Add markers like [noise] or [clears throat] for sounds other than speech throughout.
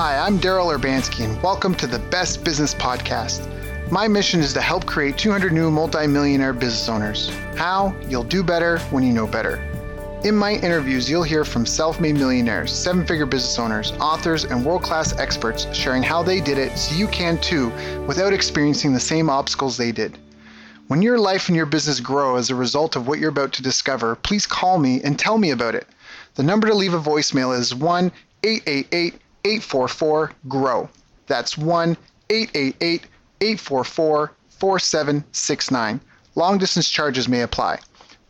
Hi, I'm Daryl Urbanski, and welcome to the Best Business Podcast. My mission is to help create 200 new multimillionaire business owners. How? You'll do better when you know better. In my interviews, you'll hear from self made millionaires, seven figure business owners, authors, and world class experts sharing how they did it so you can too without experiencing the same obstacles they did. When your life and your business grow as a result of what you're about to discover, please call me and tell me about it. The number to leave a voicemail is 1 888 844 GROW. That's 1 888 844 4769. Long distance charges may apply.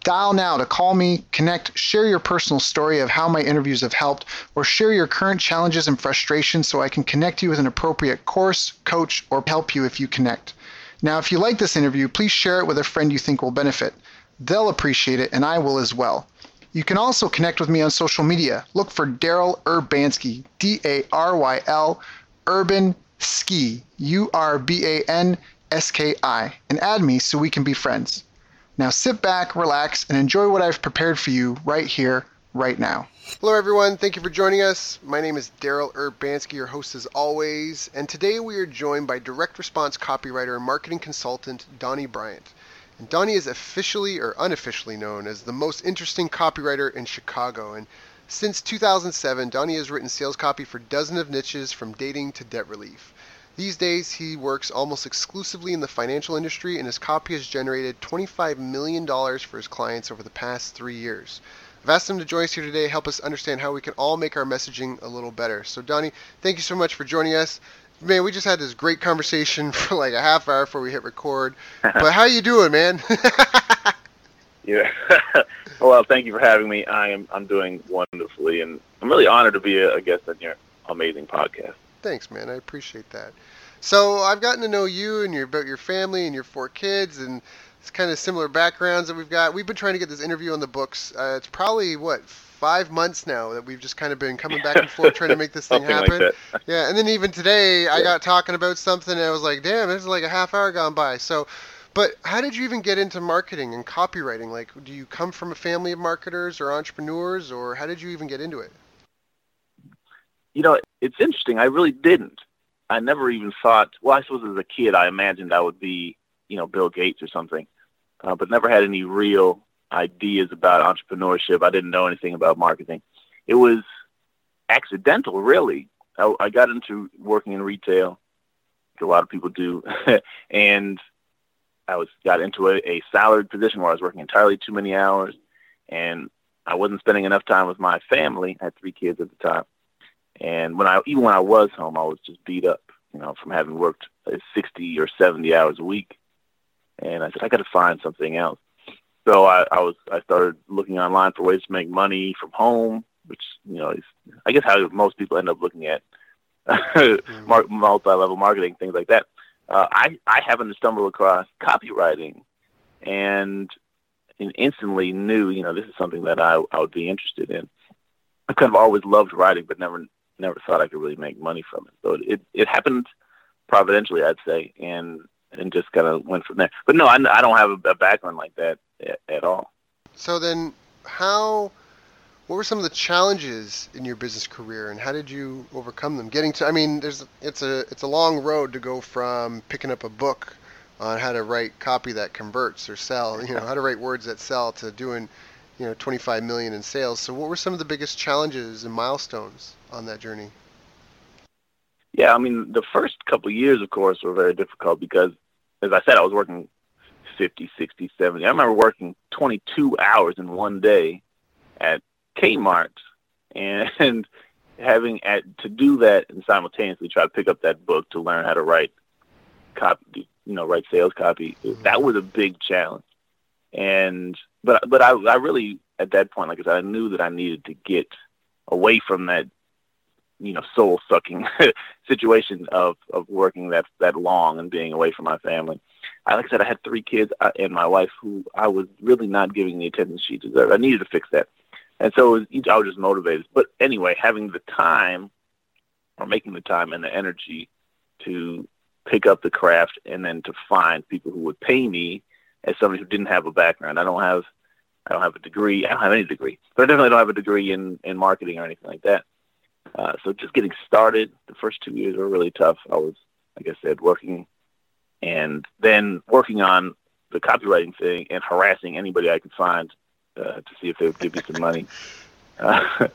Dial now to call me, connect, share your personal story of how my interviews have helped, or share your current challenges and frustrations so I can connect you with an appropriate course, coach, or help you if you connect. Now, if you like this interview, please share it with a friend you think will benefit. They'll appreciate it, and I will as well. You can also connect with me on social media. Look for Daryl Urbanski, D A R Y L, Urban Ski, U R B A N S K I, and add me so we can be friends. Now sit back, relax, and enjoy what I've prepared for you right here, right now. Hello, everyone. Thank you for joining us. My name is Daryl Urbanski, your host as always, and today we are joined by direct response copywriter and marketing consultant Donnie Bryant. And Donnie is officially or unofficially known as the most interesting copywriter in Chicago. And since 2007, Donnie has written sales copy for dozens of niches from dating to debt relief. These days, he works almost exclusively in the financial industry, and his copy has generated $25 million for his clients over the past three years. I've asked him to join us here today, to help us understand how we can all make our messaging a little better. So, Donnie, thank you so much for joining us. Man, we just had this great conversation [laughs] for like a half hour before we hit record. [laughs] but how you doing, man? [laughs] yeah. well, thank you for having me. I am I'm doing wonderfully, and I'm really honored to be a, a guest on your amazing podcast. Thanks, man. I appreciate that. So I've gotten to know you and your about your family and your four kids and it's kind of similar backgrounds that we've got. We've been trying to get this interview on the books. Uh, it's probably what five months now that we've just kind of been coming back and forth trying to make this [laughs] thing happen. Like yeah, and then even today I got talking about something and I was like, damn, this is like a half hour gone by. So, but how did you even get into marketing and copywriting? Like, do you come from a family of marketers or entrepreneurs, or how did you even get into it? You know, it's interesting. I really didn't. I never even thought. Well, I suppose as a kid, I imagined I would be, you know, Bill Gates or something, uh, but never had any real ideas about entrepreneurship. I didn't know anything about marketing. It was accidental, really. I, I got into working in retail, like a lot of people do, [laughs] and I was got into a, a salaried position where I was working entirely too many hours, and I wasn't spending enough time with my family. I had three kids at the time, and when I even when I was home, I was just beat up, you know, from having worked uh, sixty or seventy hours a week. And I said, I got to find something else. So I, I was I started looking online for ways to make money from home, which you know is I guess how most people end up looking at [laughs] mm-hmm. multi-level marketing things like that. Uh, I I happened to stumble across copywriting, and, and instantly knew you know this is something that I I would be interested in. I kind of always loved writing, but never never thought I could really make money from it. So it it happened providentially, I'd say, and and just kind of went from there. But no, I, I don't have a, a background like that at, at all. So then, how? What were some of the challenges in your business career, and how did you overcome them? Getting to, I mean, there's it's a it's a long road to go from picking up a book on how to write copy that converts or sell, you know, how to write words that sell, to doing, you know, 25 million in sales. So, what were some of the biggest challenges and milestones on that journey? Yeah, I mean, the first couple years, of course, were very difficult because, as I said, I was working 50, 60, 70. I remember working 22 hours in one day at Kmart and [laughs] having at to do that and simultaneously try to pick up that book to learn how to write copy, you know, write sales copy. Mm-hmm. That was a big challenge. And but but I I really at that point, like I said, I knew that I needed to get away from that you know soul sucking [laughs] situation of of working that that long and being away from my family. I like I said, I had three kids uh, and my wife who I was really not giving the attention she deserved. I needed to fix that, and so was, I was just motivated. But anyway, having the time or making the time and the energy to pick up the craft and then to find people who would pay me as somebody who didn't have a background. I don't have I don't have a degree. I don't have any degree, but I definitely don't have a degree in in marketing or anything like that Uh, so just getting started, the first two years were really tough. I was, like I said, working and then working on the copywriting thing and harassing anybody I could find uh, to see if they would give me some money. [laughs] Uh,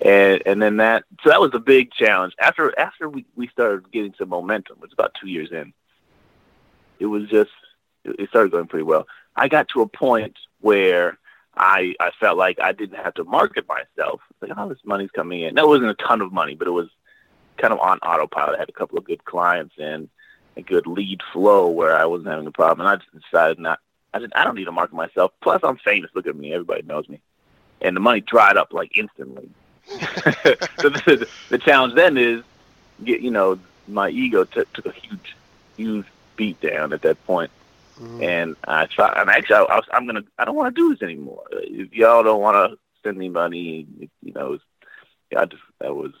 and and then that so that was a big challenge. After after we, we started getting some momentum, it was about two years in. It was just it started going pretty well. I got to a point where I I felt like I didn't have to market myself. Like, oh, this money's coming in. That wasn't a ton of money, but it was kind of on autopilot. I had a couple of good clients and a good lead flow where I wasn't having a problem. And I just decided not. I said I don't need to market myself. Plus, I'm famous. Look at me. Everybody knows me. And the money dried up like instantly. [laughs] so the, the challenge then is, get you know, my ego t- took a huge, huge beat down at that point. Mm. And I try, and actually, I, I was, I'm gonna, I don't want to do this anymore. If y'all don't want to send me money, you know, was, I just, I was,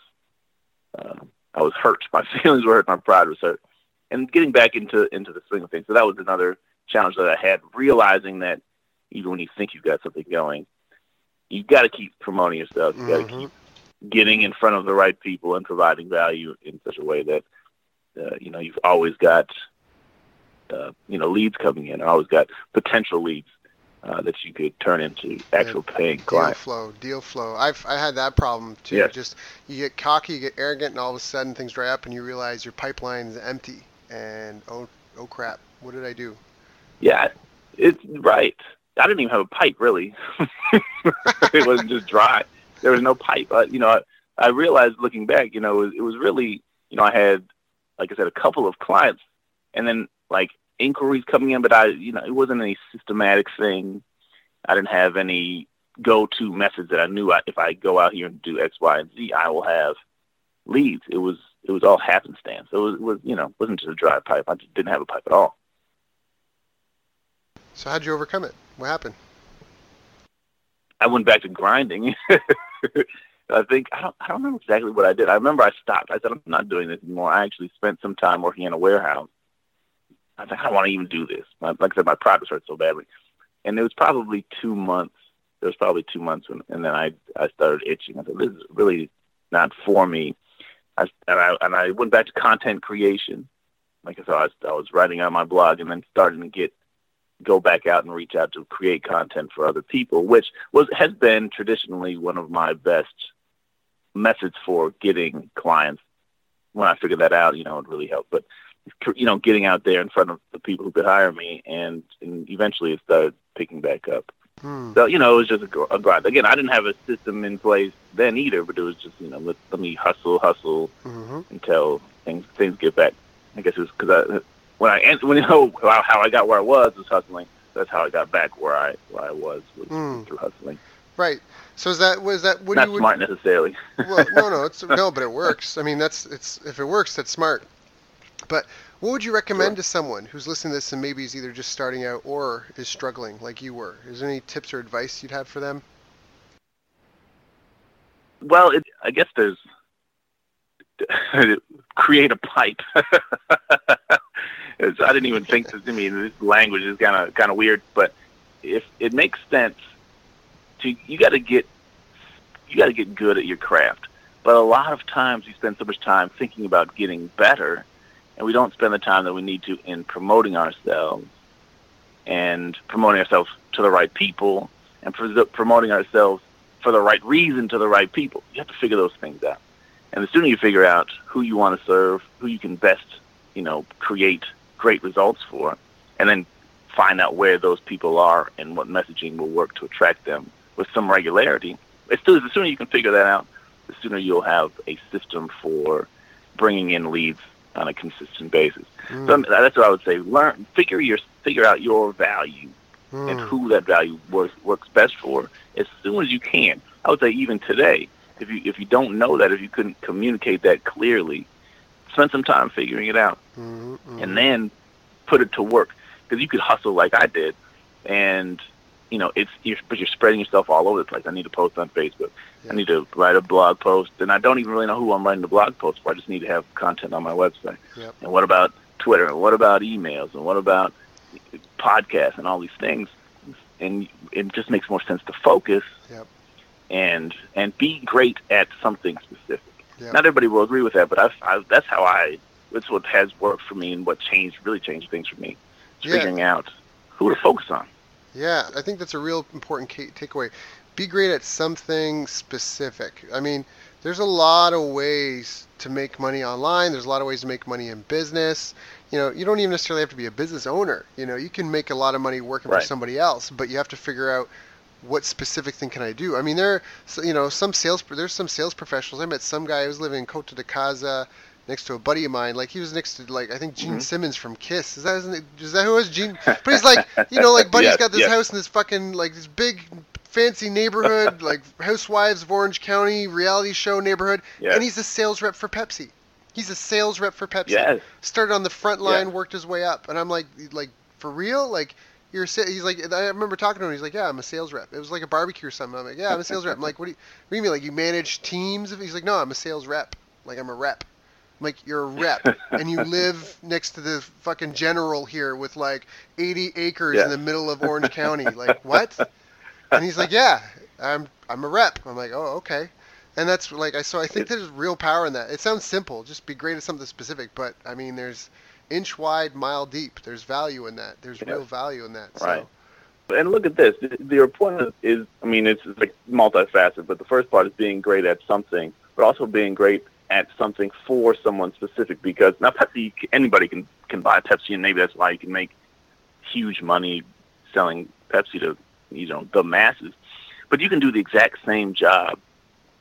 uh, I was hurt. [laughs] My feelings were hurt. My pride was hurt. And getting back into into the swing of things. So that was another challenge that I had, realizing that even when you think you've got something going, you've got to keep promoting yourself. You got to mm-hmm. keep getting in front of the right people and providing value in such a way that uh, you know you've always got uh, you know leads coming in. I always got potential leads uh, that you could turn into actual yeah, paying clients. Deal flow, deal flow. I've I had that problem too. Yes. Just you get cocky, you get arrogant, and all of a sudden things dry up, and you realize your pipeline is empty. And oh oh crap, what did I do? Yeah, it's right. I didn't even have a pipe really. [laughs] it wasn't just dry. There was no pipe. Uh, you know, I, I realized looking back, you know, it was, it was really, you know, I had, like I said, a couple of clients, and then like inquiries coming in, but I, you know, it wasn't any systematic thing. I didn't have any go-to methods that I knew I, if I go out here and do X, Y, and Z, I will have leads. It was it was all happenstance. It was, it was you know, wasn't just a dry pipe. I just didn't have a pipe at all. So how'd you overcome it? What happened? I went back to grinding. [laughs] I think I don't I don't remember exactly what I did. I remember I stopped. I said I'm not doing this anymore. I actually spent some time working in a warehouse. I think I don't want to even do this. My, like I said, my pride was hurt so badly, and it was probably two months. It was probably two months, when, and then I I started itching. I said this is really not for me. I and I and I went back to content creation. Like I said, I was, I was writing on my blog, and then starting to get go back out and reach out to create content for other people, which was has been traditionally one of my best methods for getting clients. When I figured that out, you know, it really helped. But you know, getting out there in front of the people who could hire me, and, and eventually it started picking back up. Hmm. So you know, it was just a, a grind. Again, I didn't have a system in place then either, but it was just you know, let, let me hustle, hustle mm-hmm. until things things get back. I guess it was because I when I when you know how I got where I was was hustling. That's how I got back where I where I was was mm. through hustling. Right. So is that was that what not you would, smart necessarily? well, no, no, [laughs] it's no, but it works. I mean, that's it's if it works, that's smart. But what would you recommend sure. to someone who's listening to this and maybe is either just starting out or is struggling like you were? Is there any tips or advice you'd have for them? Well, it, I guess there's [laughs] create a pipe. I didn't even think this. I mean, this language is kind of kind of weird, but if it makes sense, to you got to get you got to get good at your craft. But a lot of times you spend so much time thinking about getting better, and we don't spend the time that we need to in promoting ourselves and promoting ourselves to the right people and promoting ourselves for the right reason to the right people. You have to figure those things out. And the sooner you figure out who you want to serve, who you can best, you know, create great results for, and then find out where those people are and what messaging will work to attract them with some regularity. As soon as, the sooner you can figure that out, the sooner you'll have a system for bringing in leads on a consistent basis. Mm. So that's what I would say. Learn, figure your, figure out your value mm. and who that value works works best for as soon as you can. I would say even today, if you if you don't know that, if you couldn't communicate that clearly, spend some time figuring it out, mm-hmm, and then put it to work. Because you could hustle like I did, and you know it's you're, but you're spreading yourself all over the place. I need to post on Facebook. Yeah. I need to write a blog post, and I don't even really know who I'm writing the blog post for. I just need to have content on my website. Yep. And what about Twitter? And what about emails? And what about podcasts and all these things? And it just makes more sense to focus yep. and and be great at something specific. Yeah. Not everybody will agree with that, but I, I, that's how I. That's what has worked for me, and what changed really changed things for me. Yeah. Figuring out who to focus on. Yeah, I think that's a real important takeaway. Be great at something specific. I mean, there's a lot of ways to make money online. There's a lot of ways to make money in business. You know, you don't even necessarily have to be a business owner. You know, you can make a lot of money working right. for somebody else, but you have to figure out what specific thing can I do? I mean, there, you know, some sales. There's some sales professionals. I met some guy who was living in Coto de Caza, next to a buddy of mine. Like he was next to like I think Gene mm-hmm. Simmons from Kiss. Is that isn't is that who was Gene? [laughs] But he's like, you know, like Buddy's yes, got this yes. house in this fucking like this big fancy neighborhood, [laughs] like Housewives of Orange County reality show neighborhood, yes. and he's a sales rep for Pepsi. He's a sales rep for Pepsi. Yes. Started on the front line, worked his way up, and I'm like, like for real, like you're he's like I remember talking to him. He's like, yeah, I'm a sales rep. It was like a barbecue or something. I'm like, yeah, I'm a sales rep. I'm like, what do you, what do you mean? Like you manage teams? He's like, no, I'm a sales rep. Like I'm a rep. Like you're a [laughs] rep, and you live next to the fucking general here with like 80 acres yeah. in the middle of Orange [laughs] County. Like what? And he's like, yeah, I'm I'm a rep. I'm like, oh okay. And that's like I so I think there's real power in that. It sounds simple, just be great at something specific, but I mean there's inch wide, mile deep. There's value in that. There's real value in that. Right. And look at this. The point is, I mean, it's like multifaceted, but the first part is being great at something, but also being great at something for someone specific. Because now Pepsi, anybody can can buy Pepsi, and maybe that's why you can make huge money selling Pepsi to you know the masses. But you can do the exact same job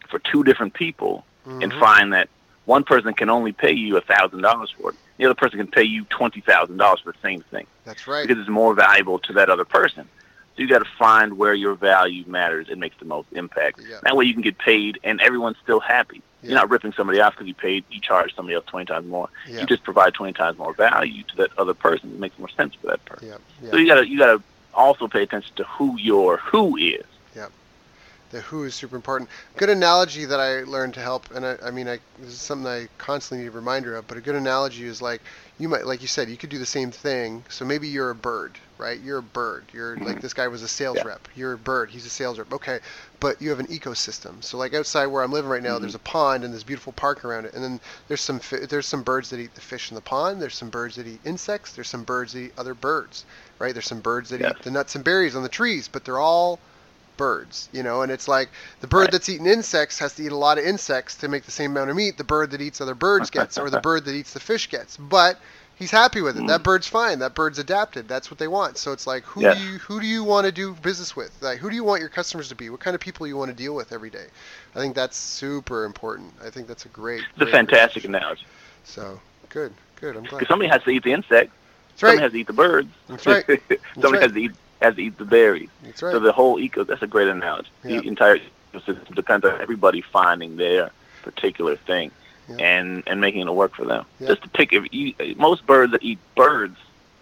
for two different people mm-hmm. and find that one person can only pay you a thousand dollars for it the other person can pay you twenty thousand dollars for the same thing. That's right. Because it's more valuable to that other person. So you got to find where your value matters and makes the most impact. Yeah. That way you can get paid and everyone's still happy. Yeah. You're not ripping somebody off because you paid, you charge somebody else twenty times more. Yeah. You just provide twenty times more value to that other person. It makes more sense for that person. So you gotta you gotta also pay attention to who your who is the who is super important. Good analogy that I learned to help, and I, I mean, I, this is something I constantly need a reminder of. But a good analogy is like you might, like you said, you could do the same thing. So maybe you're a bird, right? You're a bird. You're mm-hmm. like this guy was a sales yeah. rep. You're a bird. He's a sales rep. Okay, but you have an ecosystem. So like outside where I'm living right now, mm-hmm. there's a pond and this beautiful park around it, and then there's some fi- there's some birds that eat the fish in the pond. There's some birds that eat insects. There's some birds that eat other birds, right? There's some birds that eat the nuts and berries on the trees, but they're all birds, you know, and it's like the bird right. that's eating insects has to eat a lot of insects to make the same amount of meat the bird that eats other birds gets, or the [laughs] bird that eats the fish gets. But he's happy with it. Mm. That bird's fine. That bird's adapted. That's what they want. So it's like, who do you who do you want to do business with? Like, who do you want your customers to be? What kind of people you want to deal with every day? I think that's super important. I think that's a great. It's great a fantastic analogy. So good, good. I'm glad. Because somebody has to eat the insect. That's right. Somebody has to eat the birds. That's right. [laughs] somebody right. has to eat has to eat the berries. That's right. So the whole eco, that's a great analogy. The entire ecosystem depends on everybody finding their particular thing and, and making it work for them. Just to pick, if you, most birds that eat birds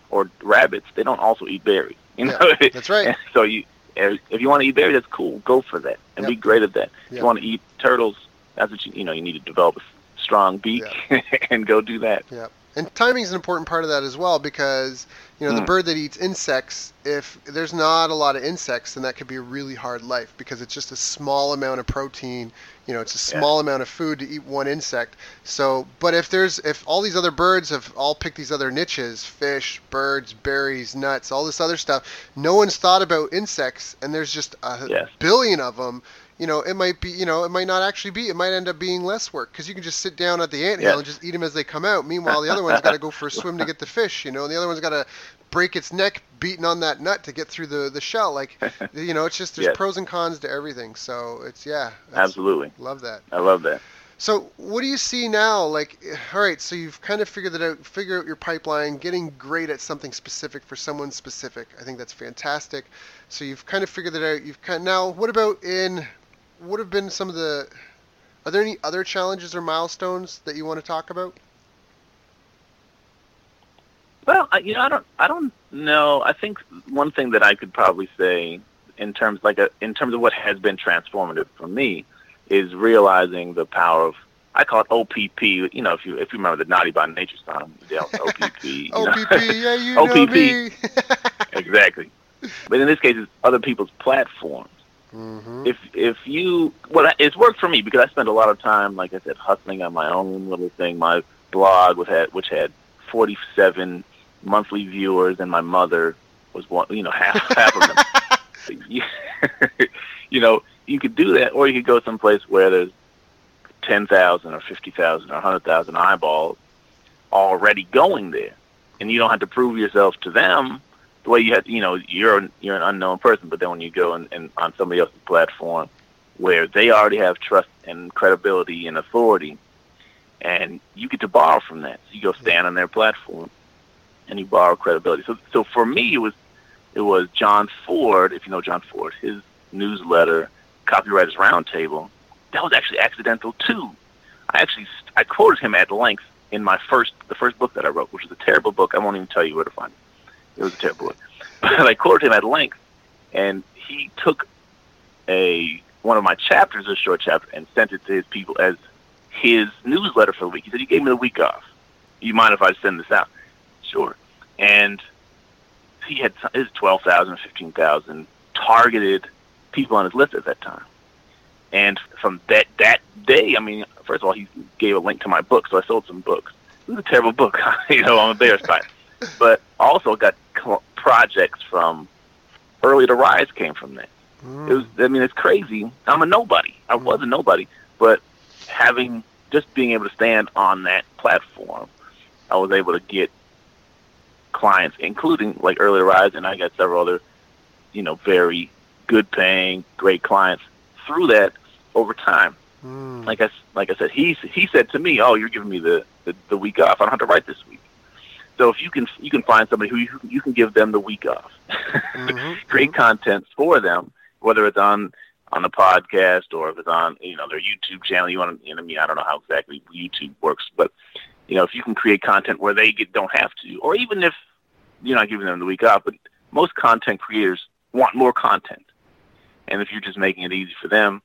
or rabbits, they don't also eat berries. You know? [laughs] That's right. so you, if you want to eat berries, that's cool. Go for that and yep. be great at that. If you want to eat turtles, that's what you, you know, you need to develop a strong beak [laughs] and go do that. Yeah. And timing is an important part of that as well because you know mm. the bird that eats insects. If there's not a lot of insects, then that could be a really hard life because it's just a small amount of protein. You know, it's a small yeah. amount of food to eat one insect. So, but if there's if all these other birds have all picked these other niches, fish, birds, berries, nuts, all this other stuff, no one's thought about insects, and there's just a yes. billion of them you know, it might be, you know, it might not actually be. It might end up being less work because you can just sit down at the ant hill yeah. and just eat them as they come out. Meanwhile, the other one's got to go for a swim to get the fish, you know, and the other one's got to break its neck beating on that nut to get through the the shell. Like, [laughs] you know, it's just there's yes. pros and cons to everything. So it's yeah, absolutely love that. I love that. So what do you see now? Like, eh, all right, so you've kind of figured that out, figure out your pipeline, getting great at something specific for someone specific. I think that's fantastic. So you've kind of figured that out. You've kind of, now, what about in what have been some of the? Are there any other challenges or milestones that you want to talk about? Well, you know, I don't, I don't know. I think one thing that I could probably say in terms like a, in terms of what has been transformative for me is realizing the power of I call it OPP. You know, if you if you remember the Naughty by Nature song, OPP. [laughs] You OPP, yeah, you [laughs] OPP. know me. [laughs] exactly. But in this case, it's other people's platforms Mm-hmm. If if you well, it's worked for me because I spent a lot of time, like I said, hustling on my own little thing. My blog which had which had 47 monthly viewers, and my mother was one, you know, half [laughs] half of them. you, [laughs] you know, you could do that, or you could go someplace where there's 10,000 or 50,000 or 100,000 eyeballs already going there, and you don't have to prove yourself to them the way you had. You know, you're you're an unknown person, but then when you go and, and on somebody else's platform where they already have trust and credibility and authority, and you get to borrow from that. So you go stand on their platform, and you borrow credibility. So, so for me, it was it was John Forde, if you know John Forde, his newsletter, Copywriters Roundtable. That was actually accidental too. I actually I quoted him at length in my first the first book that I wrote, which was a terrible book. I won't even tell you where to find it. It was a terrible book. [laughs] But I quoted him at length, and he took a one of my chapters, a short chapter, and sent it to his people as his newsletter for the week. He said, "You gave me the week off. You mind if I send this out?" Sure. And he had his 12,000, 15,000 targeted people on his list at that time. And from that that day, I mean, first of all, he gave a link to my book, so I sold some books. It was a terrible book, [laughs] you know, I'm embarrassed by it. But also got projects from Early to Rise came from that. Mm. It was, I mean, it's crazy. I'm a nobody. I was a nobody, but having just being able to stand on that platform, I was able to get clients, including like Early to Rise, and I got several other, you know, very good paying, great clients through that over time. Mm. Like I like I said, he he said to me, "Oh, you're giving me the, the the week off. I don't have to write this week." So if you can you can find somebody who you, you can give them the week off, mm-hmm. [laughs] create mm-hmm. content for them, whether it's on on the podcast or if it's on you know their YouTube channel. You want to, you know, I mean, I don't know how exactly YouTube works, but you know, if you can create content where they get, don't have to, or even if you're not giving them the week off, but most content creators want more content, and if you're just making it easy for them,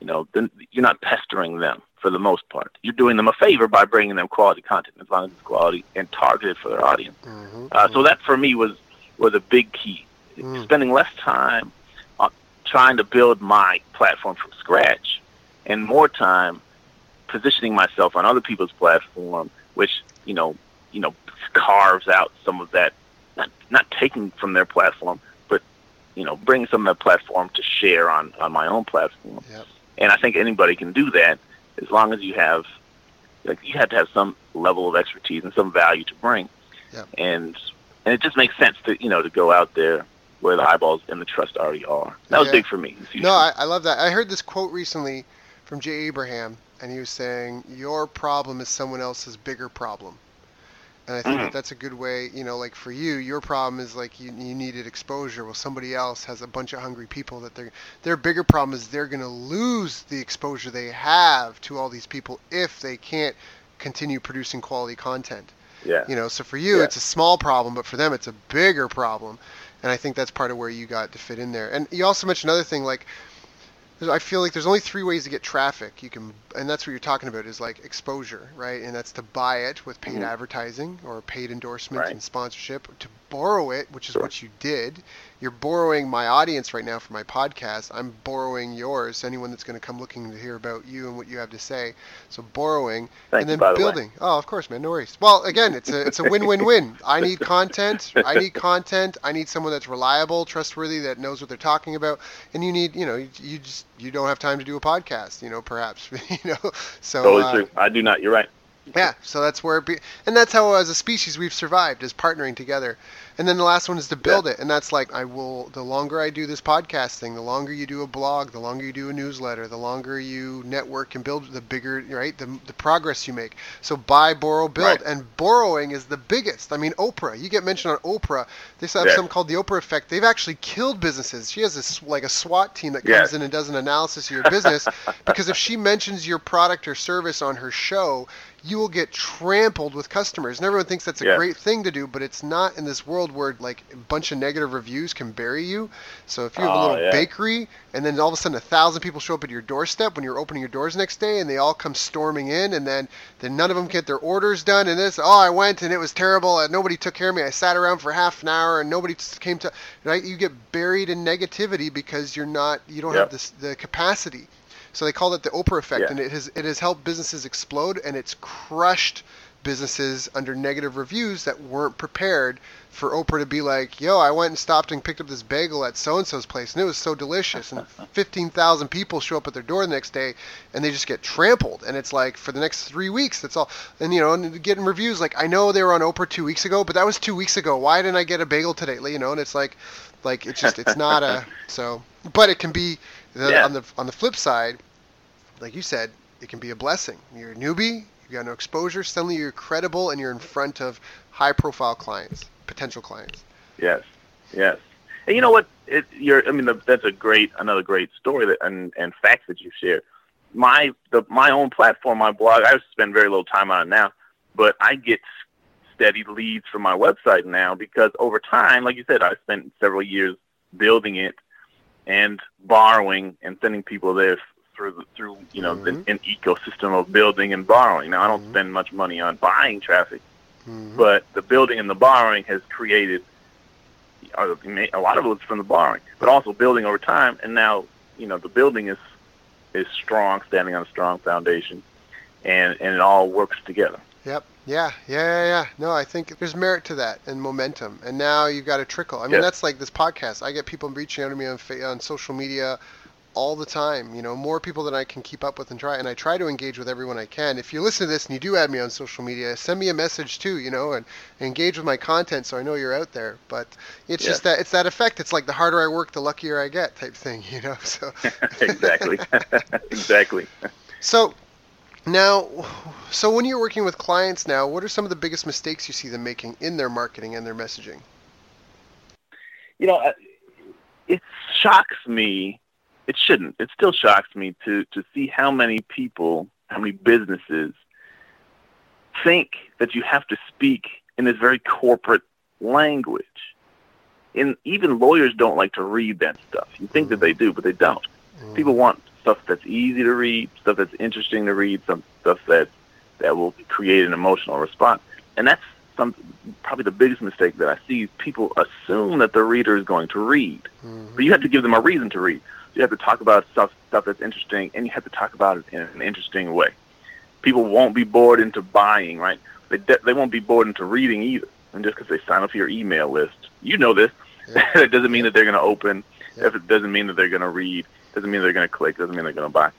you know, then you're not pestering them for the most part. You're doing them a favor by bringing them quality content as long as it's quality and targeted for their audience. Mm-hmm. Uh, so that for me was was a big key. Mm. Spending less time on trying to build my platform from scratch and more time positioning myself on other people's platform, which, you know, you know, carves out some of that, not, not taking from their platform, but, you know, bringing some of that platform to share on, on my own platform. Yep. And I think anybody can do that as long as you have, like, you have to have some level of expertise and some value to bring. Yep. And, and it just makes sense to, you know, to go out there where the eyeballs and the trust already are. That was big for me. No, I, I love that. I heard this quote recently from Jay Abraham, and he was saying, "Your problem is someone else's bigger problem." And I think mm-hmm. that that's a good way, you know, like for you, your problem is like you, you needed exposure. Well, somebody else has a bunch of hungry people that they're their bigger problem is they're going to lose the exposure they have to all these people if they can't continue producing quality content. Yeah. You know, so for you, yeah. it's a small problem, but for them, it's a bigger problem and I think that's part of where you got to fit in there. And you also mentioned another thing like I feel like there's only three ways to get traffic. You can, and that's what you're talking about is like exposure, right? And that's to buy it with paid mm-hmm. advertising or paid endorsements right. and sponsorship. To borrow it, which is sure. what you did. You're borrowing my audience right now for my podcast. I'm borrowing yours. Anyone that's going to come looking to hear about you and what you have to say. So borrowing Thank and then you, building. The oh, of course, man. No worries. Well, again, it's a it's a win-win-win. I need content. I need content. I need someone that's reliable, trustworthy, that knows what they're talking about. And you need, you know, you, you just you don't have time to do a podcast, you know, perhaps, [laughs] you know. So totally uh, true. I do not. You're right. Yeah, so that's where, be, and that's how as a species we've survived is partnering together. And then the last one is to build yeah. it, and that's like I will. The longer I do this podcast thing, the longer you do a blog, the longer you do a newsletter, the longer you network and build, the bigger right the, the progress you make. So buy, borrow, build, right. and borrowing is the biggest. I mean, Oprah. You get mentioned on Oprah. They have yeah. something called the Oprah effect. They've actually killed businesses. She has this like a SWAT team that comes yeah. in and does an analysis of your business [laughs] because if she mentions your product or service on her show, you will get trampled with customers. And everyone thinks that's a great thing to do, but it's not in this world world where like a bunch of negative reviews can bury you. So if you have a Oh, little yeah. bakery and then all of a sudden a thousand people show up at your doorstep when you're opening your doors next day and they all come storming in and then then none of them get their orders done and this oh I went and it was terrible and nobody took care of me. I sat around for half an hour and nobody came to right. You get buried in negativity because you're not you don't have this the capacity. So they call it the Oprah effect, Yeah. and it has it has helped businesses explode, and it's crushed businesses under negative reviews that weren't prepared for Oprah to be like, "Yo, I went and stopped and picked up this bagel at so and so's place, and it was so delicious." And [laughs] fifteen thousand people show up at their door the next day, and they just get trampled. And it's like for the next three weeks, that's all. And you know, and getting reviews like, "I know they were on Oprah two weeks ago, but that was two weeks ago. Why didn't I get a bagel today?" You know, and it's like, like it's just it's not a [laughs] so, but it can be the, Yeah. on the on the flip side, like you said, it can be a blessing. You're a newbie, you got no exposure, suddenly you're credible and you're in front of high profile clients, potential clients. Yes, yes. And you know what? It, you're. I mean, the, that's a great, another great story that, and and facts that you shared. My the my own platform, my blog. I spend very little time on it now, but I get steady leads from my website now because over time, like you said, I spent several years building it and borrowing and sending people there through through you know Mhm. an, an ecosystem of building and borrowing. Now I don't Mhm. spend much money on buying traffic, Mhm. but the building and the borrowing has created a lot of it's from the borrowing, but also building over time. And now, you know, the building is is strong, standing on a strong foundation, and and it all works together. Yep. Yeah. Yeah. Yeah. Yeah. No, I think there's merit to that and momentum. And now you've got a trickle. I mean, Yeah. that's like this podcast. I get people reaching out to me on on social media all the time. You know, more people than I can keep up with and try. And I try to engage with everyone I can. If you listen to this and you do add me on social media, send me a message too. You know, and engage with my content so I know you're out there. But it's Yeah. just that it's that effect. It's like the harder I work, the luckier I get type thing. [laughs] You know. So. [laughs] exactly, [laughs] exactly. So now, so when you're working with clients now, what are some of the biggest mistakes you see them making in their marketing and their messaging? You know, uh, it shocks me. It shouldn't. It still shocks me to to see how many people, how many businesses think that you have to speak in this very corporate language. And even lawyers don't like to read that stuff. You think that they do, but they don't. People want stuff that's easy to read, stuff that's interesting to read, some stuff that that will create an emotional response. And that's some probably the biggest mistake that I see. People assume that the reader is going to read, Mhm. but you have to give them a reason to read. You have to talk about stuff stuff that's interesting, and you have to talk about it in an interesting way. People won't be bored into buying, right? They de- they won't be bored into reading either. And just because they sign up for your email list, you know this. Yeah. [laughs] that doesn't mean that they're going to open. Yeah. If it doesn't mean that they're going to read, doesn't mean they're going to click, doesn't mean they're going to buy.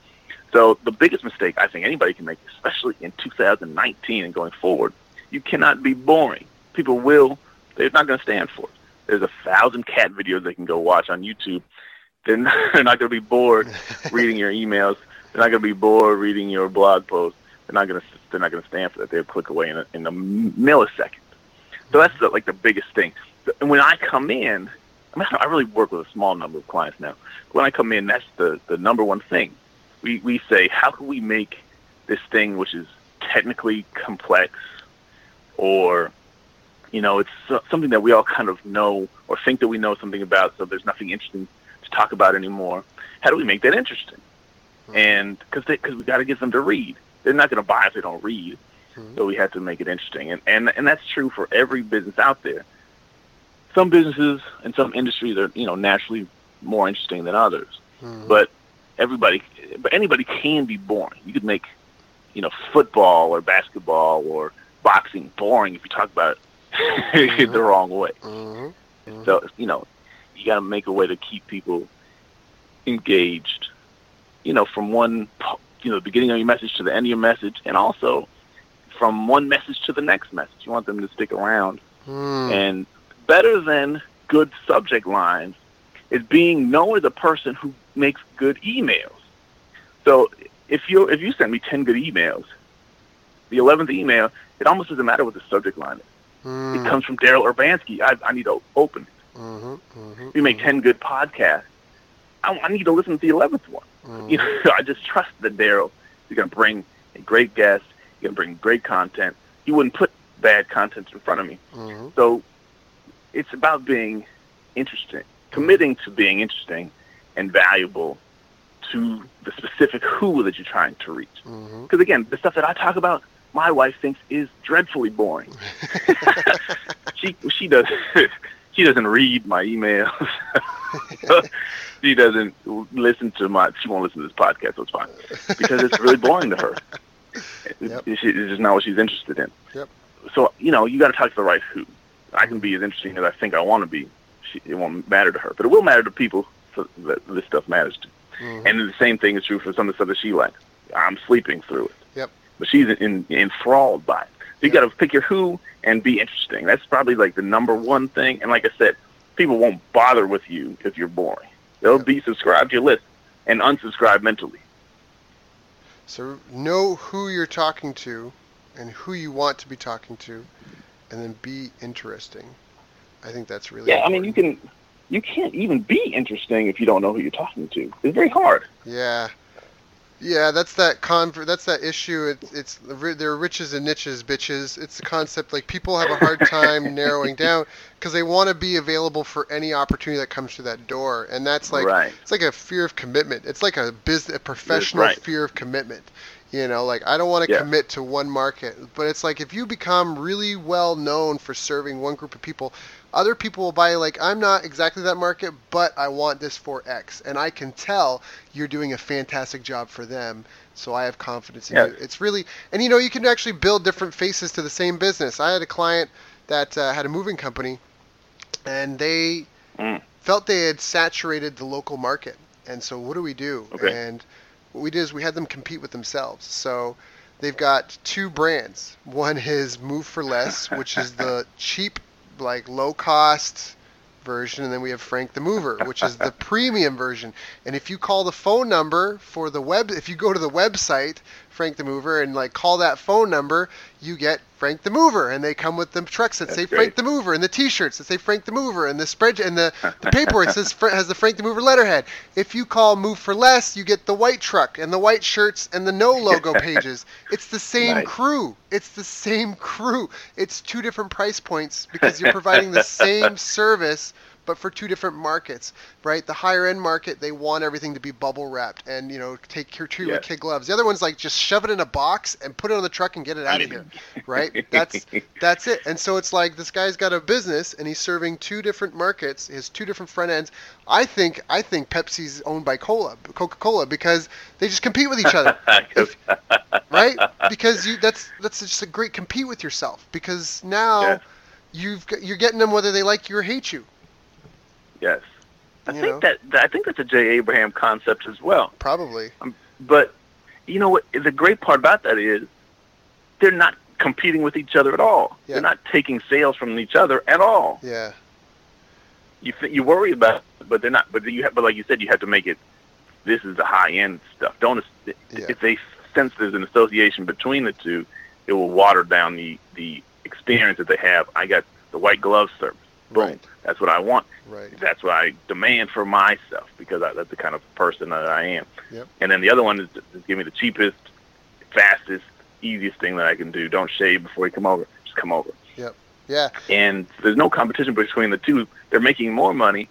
So the biggest mistake I think anybody can make, especially in 2019 and going forward, you cannot be boring. People will, they're not going to stand for it. There's a thousand cat videos they can go watch on YouTube. They're not, [laughs] they're not going to be bored reading your emails. They're not going to be bored reading your blog posts. They're not going to, they're not going to stand for that. They'll click away in a, in a millisecond. So that's the, like the biggest thing. And when I come in, I mean, I really work with a small number of clients now. When I come in, that's the, the number one thing. We, we say, how can we make this thing which is technically complex or, you know, it's something that we all kind of know or think that we know something about, so there's nothing interesting to talk about anymore. How do we make that interesting? And because because we got to get them to read. They're not going to buy if they don't read. Mhm. So we have to make it interesting, and and and that's true for every business out there. Some businesses and some industries are you know naturally more interesting than others, Mhm. but everybody, but anybody can be boring. You could make you know football or basketball or boxing boring if you talk about it [laughs] the wrong way. Mhm. Mhm. So you know, you got to make a way to keep people engaged. You know, from one you know beginning of your message to the end of your message, and also from one message to the next message. You want them to stick around. Mm. And better than good subject lines is being known as a person who makes good emails. So if you if you send me ten good emails, the eleventh email, it almost doesn't matter what the subject line is. Mm. It comes from Daryl Urbanski. I, I need to open it. Mhm. Mhm. You make ten good podcasts, I, I need to listen to the eleventh one. Mhm. You know, [laughs] I just trust that Daryl is going to bring a great guest. He's going to bring great content. He wouldn't put bad content in front of me. Mhm. So it's about being interesting, committing to being interesting and valuable to the specific who that you're trying to reach. Because Mm-hmm. again, the stuff that I talk about, my wife thinks is dreadfully boring. [laughs] [laughs] she she does she doesn't read my emails. [laughs] she doesn't listen to my she won't listen to this podcast. So it's fine because it's really boring to her. Yep. It's just not what she's interested in. Yep. So you know you got to talk to the right who. I can be as interesting as I think I want to be. She, it won't matter to her, but it will matter to people so that this stuff matters to. Mhm. And the same thing is true for some of the stuff that she likes. I'm sleeping through it. Yep. But she's in, enthralled by it. You got to pick your who and be interesting. That's probably like the number one thing. And like I said, people won't bother with you if you're boring. They'll be subscribed to your list and unsubscribe mentally. So know who you're talking to and who you want to be talking to, and then be interesting. I think that's really Yeah, I mean you can you can't even be interesting if you don't know who you're talking to. It's very hard. Yeah, yeah. That's that con. That's that issue. It's it's there are riches and niches, bitches. It's the concept like people have a hard time [laughs] narrowing down because they want to be available for any opportunity that comes through that door, and that's like right. it's like a fear of commitment. It's like a business, a professional right. fear of commitment. You know, like I don't want to Yeah. commit to one market, but it's like if you become really well known for serving one group of people, other people will buy. Like I'm not exactly that market, but I want this for X, and I can tell you're doing a fantastic job for them. So I have confidence in Yeah. you. It's really, and you know, you can actually build different faces to the same business. I had a client that uh, had a moving company, and they Mm. felt they had saturated the local market. And so what do we do? Okay. And what we did is we had them compete with themselves. So they've got two brands. One is Move for Less, which is the [laughs] cheap, like low cost version, and then we have Frank the Mover, which is the [laughs] premium version. And if you call the phone number for the web, if you go to the website Frank the Mover and like call that phone number, you get Frank the Mover, and they come with the trucks that That's say great. Frank the Mover, and the T-shirts that say Frank the Mover, and the spread and the the paperwork [laughs] says has the Frank the Mover letterhead. If you call Move for Less, you get the white truck and the white shirts and the no logo [laughs] pages. It's the same Nice. crew. It's the same crew. It's two different price points because you're providing the same [laughs] service but for two different markets, right? The higher end market, they want everything to be bubble wrapped and you know take your treat with kid gloves. The other one's like just shove it in a box and put it on the truck and get it out of here, [laughs] right? That's that's it. And so it's like this guy's got a business and he's serving two different markets, his two different front ends. I think I think Pepsi's owned by Cola, Coca-Cola because they just compete with each other, [laughs] If- right? Because you that's that's just a great compete with yourself because now Yes. you've got, you're getting them whether they like you or hate you. Yes. I You think know? that I think that's a Jay Abraham concept as well. Probably. Um, but you know what? The great part about that is they're not competing with each other at all. Yeah. They're not taking sales from each other at all. Yeah. You th- you worry about, it, but they're not. But you have, but like you said, you have to make it. This is the high end stuff. Don't Yeah. if they sense there's an association between the two, it will water down the the experience that they have. I got the white glove service. Boom. Right. That's what I want. Right. That's what I demand for myself because I, that's the kind of person that I am. Yep. And then the other one is to give me the cheapest, fastest, easiest thing that I can do. Don't shave before you come over. Just come over. Yep. Yeah. And there's no competition between the two. They're making more money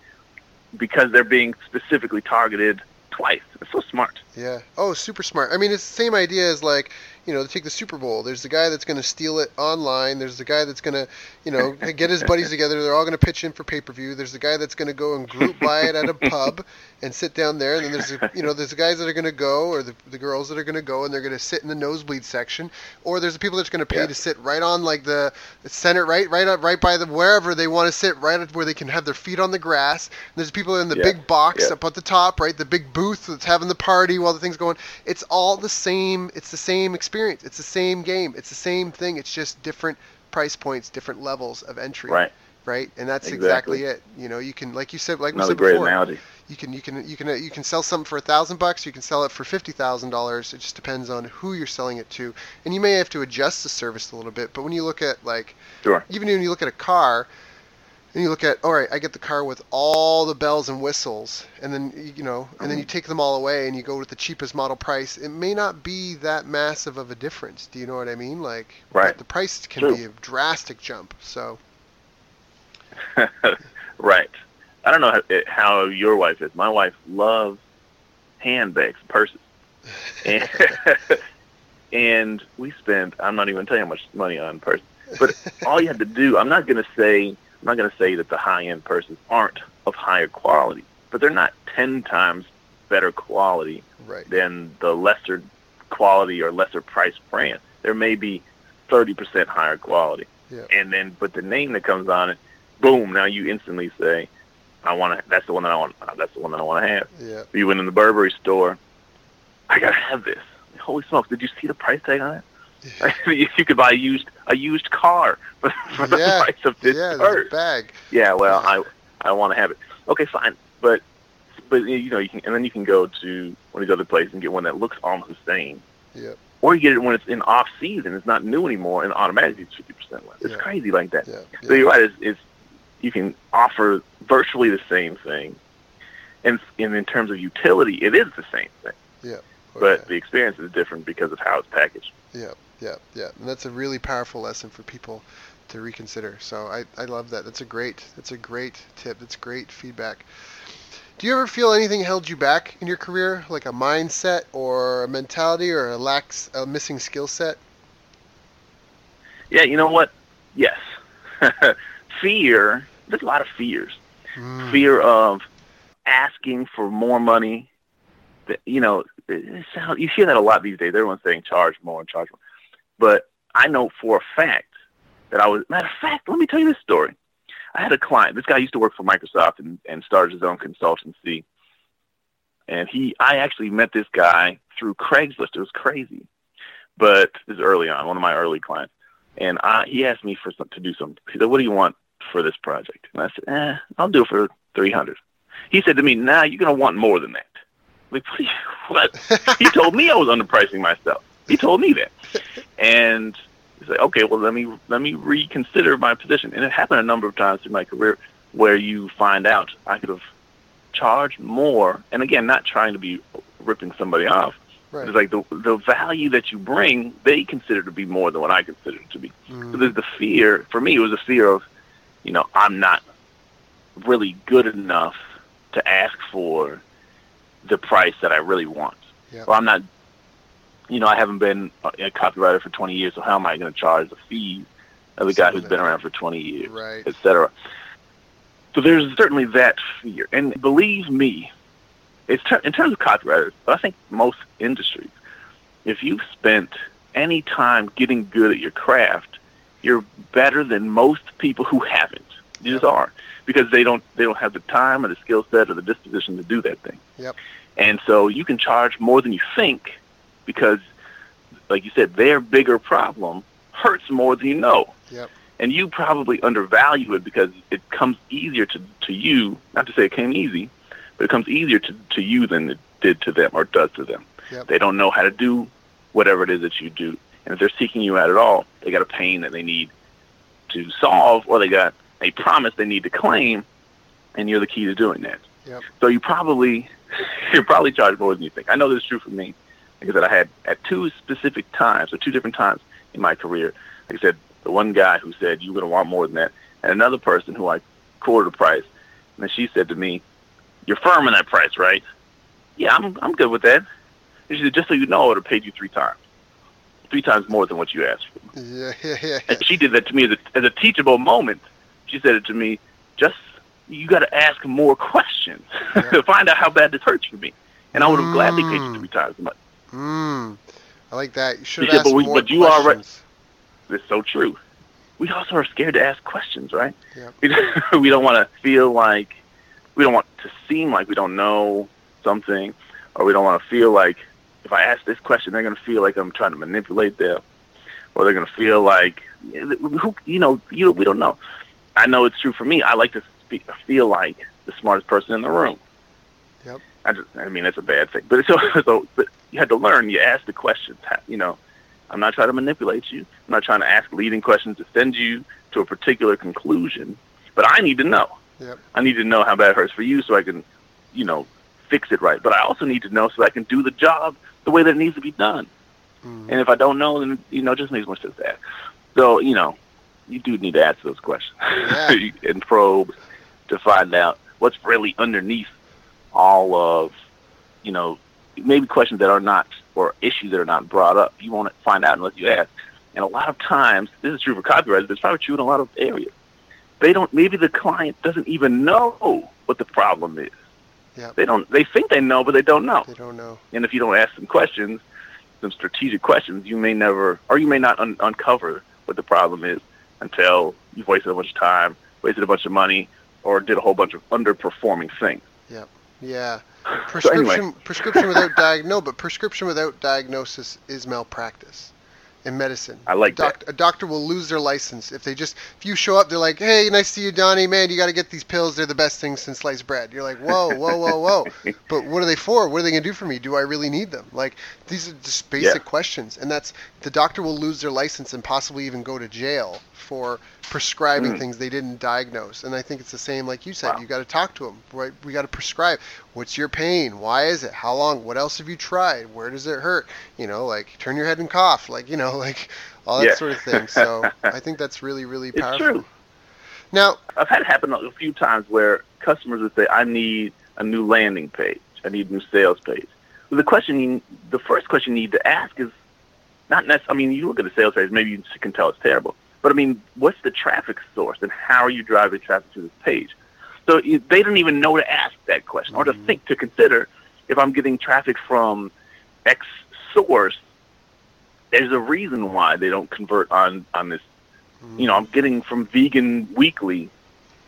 because they're being specifically targeted twice. It's so smart. Yeah. Oh, super smart. I mean, it's the same idea as like, you know, take the Super Bowl. There's the guy that's going to steal it online. There's the guy that's going to, you know, [laughs] get his buddies together. They're all going to pitch in for pay-per-view. There's the guy that's going to go and group buy it at a [laughs] pub and sit down there. And then there's, the, you know, there's the guys that are going to go or the, the girls that are going to go and they're going to sit in the nosebleed section. Or there's the people that's going to pay Yeah. to sit right on like the center, right, right up, right by the wherever they want to sit, right up where they can have their feet on the grass. And there's people in the Yeah. big box Yeah. up at the top, right? The big booth that's having the party while the thing's going. It's all the same. It's the same experience. It's the same game. It's the same thing. It's just different price points, different levels of entry. Right. Right. And that's Exactly. exactly, it. You know, you can, like you said, like we Another said great before, analogy. you can, you can, you can, you can sell something for a thousand bucks. You can sell it for fifty thousand dollars. It just depends on who you're selling it to, and you may have to adjust the service a little bit. But when you look at like Sure. even when you look at a car and you look at all right i get the car with all the bells and whistles and then you know and then you take them all away and you go with the cheapest model price it may not be that massive of a difference do you know what i mean like Right. the price can True. be a drastic jump so [laughs] right. I don't know how, how your wife is. My wife loves handbags, purses, [laughs] and, and we spend. I'm not even telling you how much money on purses, but all you have to do. I'm not going to say. I'm not going to say that the high end purses aren't of higher quality, but they're not ten times better quality right. than the lesser quality or lesser price brand. There may be 30% higher quality. Yeah. And then, but the name that comes on it, boom! Now you instantly say, "I want to." That's the one that I want. That's the one that I want to have. Yeah. You went in the Burberry store. I gotta have this. Holy smokes! Did you see the price tag on it? [laughs] you could buy a used a used car [laughs] for, for the Yeah. price of this yeah, purse. bag. Yeah, well, I I want to have it. Okay, fine, but but you know you can and then you can go to one of these other places and get one that looks almost the same, Yeah. or you get it when it's in off season, it's not new anymore, and automatically it's fifty percent less. It's Yeah. crazy like that. Yeah. So you're right. It's, it's you can offer virtually the same thing, and and in terms of utility, it is the same thing, yeah. but the experience is different because of how it's packaged. Yeah, yeah, yeah. And that's a really powerful lesson for people to reconsider. So I, I love that. That's a great that's a great tip. That's great feedback. Do you ever feel anything held you back in your career, like a mindset or a mentality or a lacks a missing skill set? Yeah, you know what? Yes, [laughs] fear. There's a lot of fears. Mm, fear of asking for more money. You know, sound, you hear that a lot these days. Everyone's saying charge more and charge more. But I know for a fact that I was, matter of fact, let me tell you this story. I had a client. This guy used to work for Microsoft and, and started his own consultancy. And he, I actually met this guy through Craigslist. It was crazy. But this is early on, one of my early clients. And I, he asked me for some, to do something. He said, what do you want for this project? And I said, eh, I'll do it for 300. He said to me, nah, you're going to want more than that. Like, what? [laughs] what? he told me I was underpricing myself. [laughs] He told me that. And he's like, okay, well, let me, let me reconsider my position. And it happened a number of times in my career where you find out I could have charged more. And again, not trying to be ripping somebody off. right. It's like the, the value that you bring, they consider to be more than what I consider it to be. So Mm, there's the fear. For me, it was a fear of, you know, I'm not really good enough to ask for the price that I really want. Yeah. Or I'm not, you know, I haven't been a copywriter for 20 years, so how am I going to charge the fees of the guy who's been around for 20 years, right. et cetera? So there's certainly that fear. And believe me, it's ter- in terms of copywriters, but I think most industries, if you've spent any time getting good at your craft, you're better than most people who haven't. You just are because they don't they don't have the time or the skill set or the disposition to do that thing. Yep. And so you can charge more than you think because, like you said, their bigger problem hurts more than you know. Yep. And you probably undervalue it because it comes easier to, to you, not to say it came easy, but it comes easier to, to you than it did to them or does to them. Yep. They don't know how to do whatever it is that you do. And if they're seeking you out at all, they got a pain that they need to solve or they got a promise they need to claim, and you're the key to doing that. Yep. So you probably [laughs] you're probably charged more than you think. I know this is true for me. Like I said, I had at two specific times, or two different times in my career. Like I said, the one guy who said you're going to want more than that, and another person who I quoted a price, and then she said to me, "You're firm on that price, right?" Yeah, I'm I'm good with that. And she said, "Just so you know, I would have paid you three times, three times more than what you asked for." Yeah, yeah, yeah. And she did that to me as a, as a teachable moment. She said it to me, just you got to ask more questions Yeah. [laughs] to find out how bad this hurts for me. And I would have gladly paid you Mm. three times as much. Mm, I like that. You should She have said, asked but we- more but you are right. questions. It's so true. We also are scared to ask questions, right? Yeah. [laughs] We don't, we don't want to feel like we don't want to seem like we don't know something, or we don't want to feel like if I ask this question, they're going to feel like I'm trying to manipulate them, or they're going to feel like who you know you we don't know. I know it's true for me. I like to speak, feel like the smartest person in the room. Yep. I just I mean it's a bad thing, but [laughs] so so but you had to learn. You ask the questions. You know, I'm not trying to manipulate you. I'm not trying to ask leading questions to send you to a particular conclusion. But I need to know. Yep. I need to know how bad it hurts for you so I can, you know, fix it right. But I also need to know so I can do the job the way that it needs to be done. Mm, And if I don't know, then you know, it just makes more sense to ask. So you know, you do need to ask those questions Yeah. [laughs] and probe to find out what's really underneath all of, you know, maybe questions that are not or issues that are not brought up. You won't find out unless you ask. And a lot of times, this is true for copywriters, but it's probably true in a lot of areas. They don't. Maybe the client doesn't even know what the problem is. Yep. They don't. They think they know, but they don't know. They don't know. And if you don't ask some questions, some strategic questions, you may never, or you may not un- uncover what the problem is until you've wasted a bunch of time, wasted a bunch of money, or did a whole bunch of underperforming things. Yeah. [laughs] So anyway. Prescription prescription without diag no, but prescription without diagnosis is malpractice in medicine. I like Doc- A doctor will lose their license if they just if you show up, they're like, "Hey, nice to see you, Donnie. Man, you got to get these pills. They're the best thing since sliced bread." You're like, "Whoa, whoa, whoa, whoa!" [laughs] but what are they for? What are they gonna do for me? Do I really need them? Like these are just basic Yeah. questions, and that's the doctor will lose their license and possibly even go to jail for prescribing Mm. things they didn't diagnose. And I think it's the same, like you said. Wow. You got to talk to them. Right? We got to prescribe. What's your pain? Why is it? How long? What else have you tried? Where does it hurt? You know, like turn your head and cough. Like you know, [laughs] like all that Yeah. sort of thing. So [laughs] I think that's really, really It's powerful. true. Now, I've had it happen a few times where customers would say, "I need a new landing page. I need a new sales page." Well, the question, you, the first question you need to ask is not necessarily. I mean, you look at the sales page, maybe you can tell it's terrible, but I mean, what's the traffic source and how are you driving traffic to this page? So they don't even know to ask that question or to Mhm. think to consider if I'm getting traffic from X source. There's a reason why they don't convert on on this you know, I'm getting from Vegan Weekly,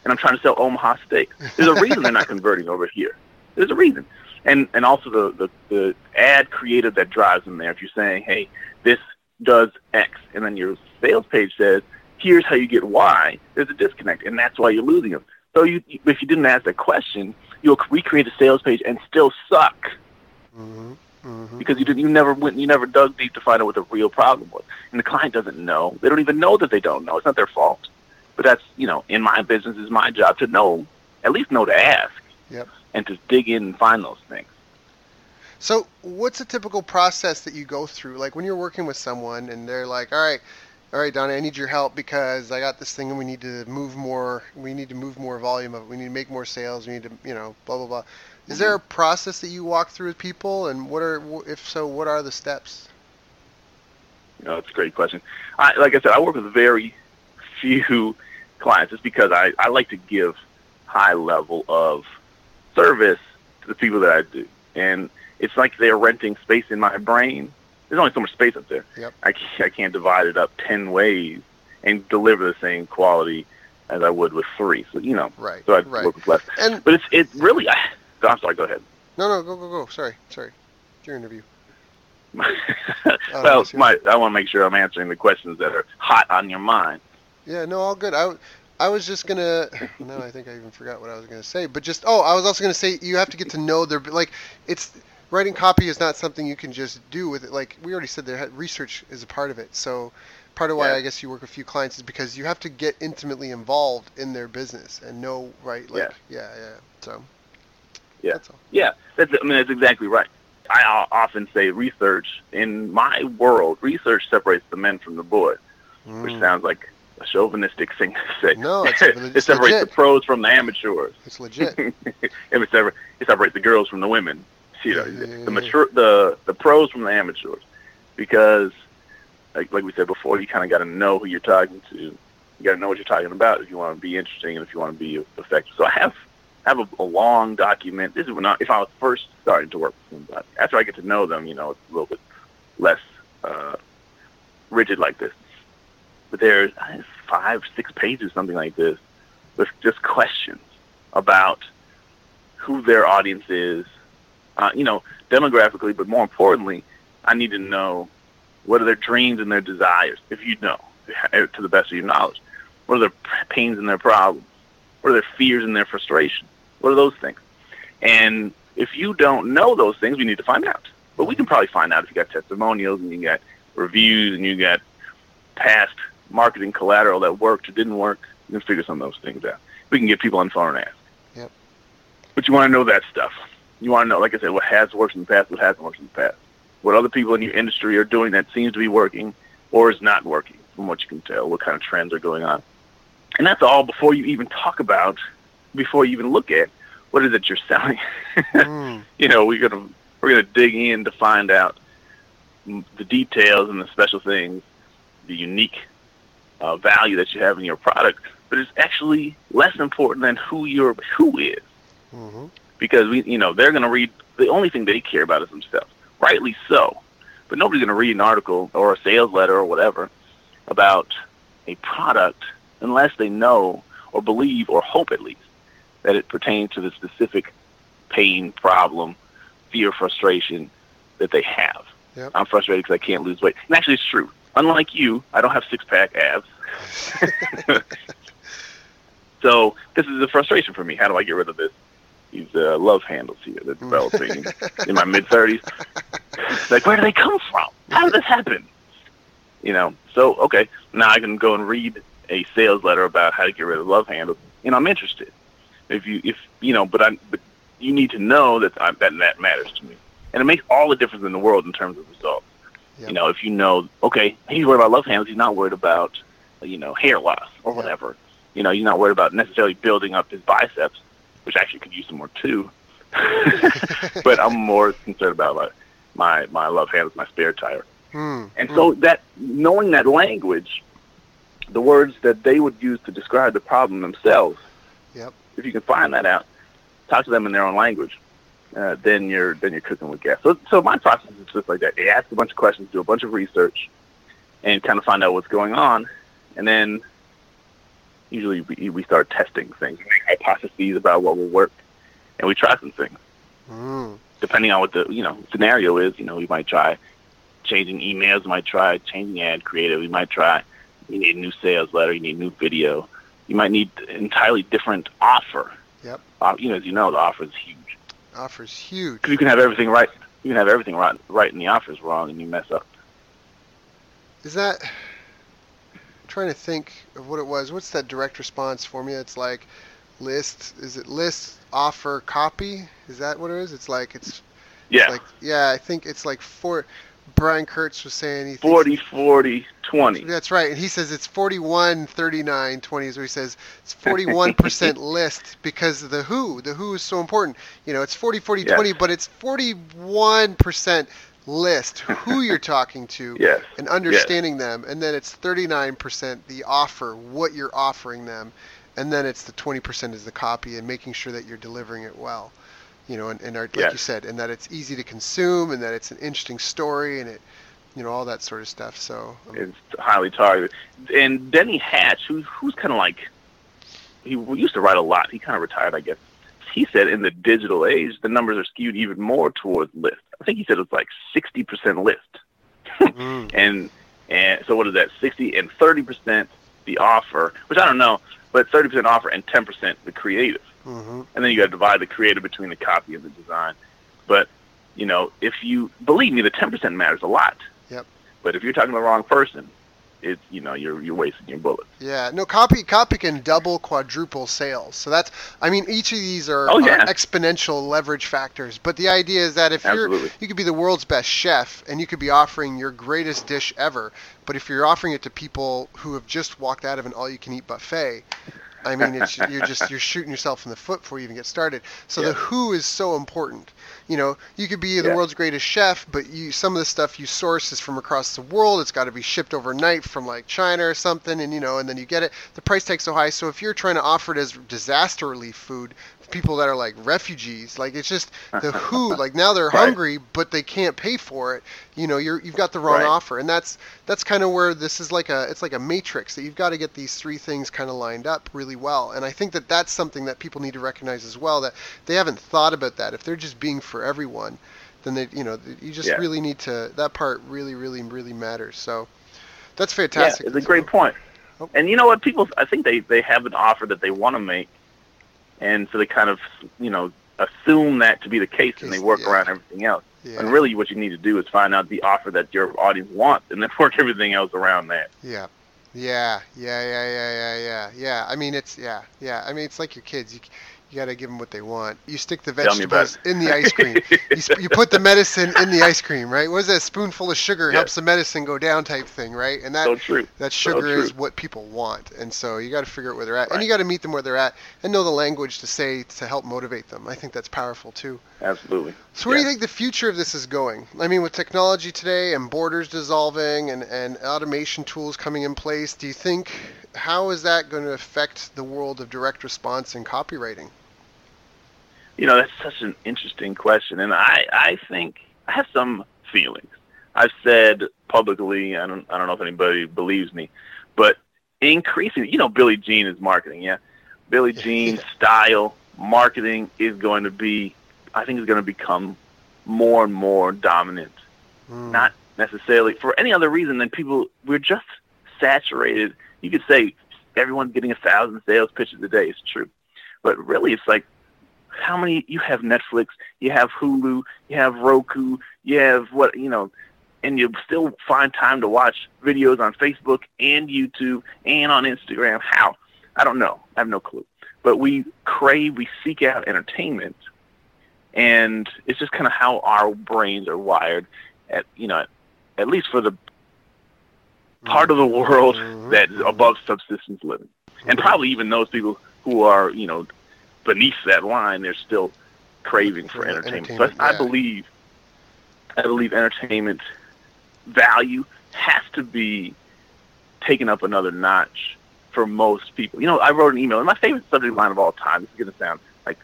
and I'm trying to sell Omaha steak. There's a [laughs] reason they're not converting over here. There's a reason, and and also the the, the ad creative that drives them there. If you're saying, hey, this does X, and then your sales page says, here's how you get Y, there's a disconnect, and that's why you're losing them. So you, if you didn't ask that question, you'll recreate a sales page and still suck. Hmm hmm because you didn't you never went you never dug deep to find out what the real problem was. And the client doesn't know. They don't even know that they don't know. It's not their fault. But that's you know in my business it's my job to know at least know to ask. Yep. and to dig in and find those things. So, what's a typical process that you go through? Like when you're working with someone and they're like, "All right, all right, Donna, I need your help because I got this thing and we need to move more. We need to move more volume of it. We need to make more sales. We need to, you know, blah blah blah." Is mm-hmm. there a process that you walk through with people, and what are, if so, what are the steps? you know it's a great question I, like i said i work with very few clients just because I, I like to give high level of service to the people that i do and it's like they're renting space in my brain there's only so much space up there Yep. I, can't, I can't divide it up 10 ways and deliver the same quality as i would with three so you know Right. so i right. work with less And but it's it really I, i'm sorry go ahead no, no, go, go, go. Sorry, sorry. It's your interview. [laughs] well my, i want to make sure i'm answering the questions that are hot on your mind Yeah, no, all good. I, I was just gonna. [laughs] No, I think I even forgot what I was gonna say. But just oh, I was also gonna say you have to get to know their like it's writing copy is not something you can just do with it. Like we already said, there research is a part of it. So part of why Yeah. I guess you work with a few clients is because you have to get intimately involved in their business and know right like yeah yeah. So Yeah. that's all. Yeah, that's, I mean, that's exactly right. I often say research, in my world, research separates the men from the boys, which Mm. sounds like a chauvinistic thing to say. No, it's- [laughs] it separates legit. the pros from the amateurs. It's legit. [laughs] it separates the girls from the women. You know, the mature, the the pros from the amateurs, because like like we said before, you kind of got to know who you're talking to. You got to know what you're talking about if you want to be interesting and if you want to be effective. So I have have a, a long document. This is when I, if I was first starting to work with somebody. After I get to know them, you know, it's a little bit less uh, rigid like this. But there's five, six pages, something like this, with just questions about who their audience is, uh, you know, demographically, but more importantly, I need to know what are their dreams and their desires, if you know, [laughs] to the best of your knowledge. What are their pains and their problems? What are their fears and their frustrations? What are those things? And if you don't know those things, we need to find out. But we can probably find out if you got testimonials and you got reviews and you got past marketing collateral that worked or didn't work. You can figure some of those things out. We can get people on the phone and ask. Yep. But you want to know that stuff. You want to know, like I said, what has worked in the past, what hasn't worked in the past. What other people in your industry are doing that seems to be working or is not working. from what you can tell, what kind of trends are going on. And that's all before you even talk about, before you even look at what is it you're selling. mm. [laughs] You know, we're gonna we're gonna dig in to find out the details and the special things, the unique uh, value that you have in your product. But it's actually less important than who your who is, mm-hmm. Because we, you know, they're gonna read. The only thing they care about is themselves, rightly so. But nobody's gonna read an article or a sales letter or whatever about a product unless they know or believe or hope at least that it pertains to the specific pain, problem, fear, frustration that they have. Yep. I'm frustrated because I can't lose weight. And actually, it's true. Unlike you, I don't have six pack abs. [laughs] [laughs] so this is a frustration for me. How do I get rid of this? These uh, love handles here that developing in my [laughs] mid thirties. Like, where do they come from? How did this happen? You know. So okay, now I can go and read a sales letter about how to get rid of love handles, and I'm interested. If you, if you know, but I, but you need to know that I, that that matters to me, and it makes all the difference in the world in terms of results. Yep. You know, if you know, okay, he's worried about love handles, he's not worried about, you know, hair loss or yep. whatever. You know, he's not worried about necessarily building up his biceps, which actually could use some more too. [laughs] but I'm more concerned about my my, my love handles, my spare tire. Mm. And mm. so that knowing that language, the words that they would use to describe the problem themselves, yep if you can find that out, talk to them in their own language. Uh, then you're then you're cooking with gas. So so my process is just like that. You ask a bunch of questions, do a bunch of research, and kind of find out what's going on, and then usually we, we start testing things, make hypotheses about what will work, and we try some things. Mm. Depending on what the you know scenario is, you know, we might try changing emails, we might try changing ad creative, we might try you need a new sales letter, you need a new video, you might need an entirely different offer. Yep. Uh, you know, as you know, the offer is huge. Offer is huge. Because you can have everything right. You can have everything right, right, and the offer is wrong, and you mess up. Is that? Trying to think of what it was. What's that direct response formula? It's like list. Is it list, offer, copy? Is that what it is? It's like it's. Yeah. It's like yeah, I think it's like four. Brian Kurtz was saying he 40, 40, 20. That's right. And he says it's 41, 39, 20 is where he says it's 41% [laughs] list because of the who. The who is so important. You know, it's 40, 40, yes. 20, but it's 41% list who you're [laughs] talking to yes. and understanding yes. them. And then it's 39% the offer, what you're offering them. And then it's the 20% is the copy and making sure that you're delivering it well you know, and, and like yes. you said, and that it's easy to consume, and that it's an interesting story, and it, you know, all that sort of stuff. So um, it's highly targeted. And Denny Hatch, who's who's kind of like, he used to write a lot. He kind of retired, I guess. He said in the digital age, the numbers are skewed even more towards list. I think he said it was like sixty percent lift. mm. [laughs] and and so what is that? Sixty and thirty percent the offer, which I don't know, but thirty percent offer and ten percent the creative. Mm-hmm. And then you got to divide the creative between the copy and the design. But you know, if you believe me, the ten percent matters a lot. Yep. But if you're talking to the wrong person, it's you know you're you're wasting your bullets. Yeah, no copy copy can double quadruple sales. So that's I mean each of these are, oh, yeah. are exponential leverage factors. But the idea is that if Absolutely. you're you could be the world's best chef and you could be offering your greatest dish ever, but if you're offering it to people who have just walked out of an all you can eat buffet, I mean, it's, you're just you're shooting yourself in the foot before you even get started. So yeah. the who is so important. You know, you could be the world's greatest chef, but you some of the stuff you source is from across the world. It's got to be shipped overnight from like China or something, and you know, and then you get it. The price tag's so high. So if you're trying to offer it as disaster relief food, people that are like refugees. Like it's just the [laughs] who. Like now they're right. hungry, but they can't pay for it. You know, you're you've got the wrong right. offer, and that's that's kind of where this is like a it's like a matrix that you've got to get these three things kind of lined up really well. And I think that that's something that people need to recognize as well that they haven't thought about that. If they're just being for everyone, then they you know you just yeah. really need to that part really really really matters. So that's fantastic. Yeah, it's a great point. Oh. And you know what? People, I think they they have an offer that they want to make, and so they kind of you know assume that to be the case, and they work yeah. around everything else. Yeah. And really, what you need to do is find out the offer that your audience wants, and then [laughs] work everything else around that. Yeah, yeah, yeah, yeah, yeah, yeah, yeah, yeah. I mean, it's yeah, yeah. I mean, it's like your kids. You You got to give them what they want. You stick the Tell me about vegetables in the ice cream. you, sp- you put the medicine in the ice cream, right? What is that? A spoonful of sugar helps the medicine go down type thing, right? And that so true. that So sugar is what people want, and so you got to figure out where they're at, and you got to meet them where they're at, and know the language to say to help motivate them. I think that's powerful too. Absolutely. So where do you think the future of this is going? I mean, with technology today and borders dissolving and, and automation tools coming in place, do you think how is that going to affect the world of direct response and copywriting? You know, that's such an interesting question, and I I think I have some feelings. I've said publicly, I don't I don't know if anybody believes me, but increasing, you know, Billy Gene is marketing, yeah. Billy Gene's [laughs] style marketing is going to be, I think, is going to become more and more dominant. Hmm. Not necessarily for any other reason than people. We're just saturated. You could say everyone's getting a thousand sales pitches a day. It's true, but really, it's like how many you have Netflix, you have Hulu, you have Roku, you have what you know, and you still find time to watch videos on Facebook and YouTube and on Instagram. How? I don't know. I have no clue. But we crave, we seek out entertainment, and it's just kind of how our brains are wired. At you know, at least for the part of the world Mhm. that above subsistence living, and probably even those people who are you know beneath that line, they're still craving for entertainment. entertainment, so I, I yeah. believe, I believe entertainment value has to be taken up another notch for most people. You know, I wrote an email, and my favorite subject line of all time. This is going to sound like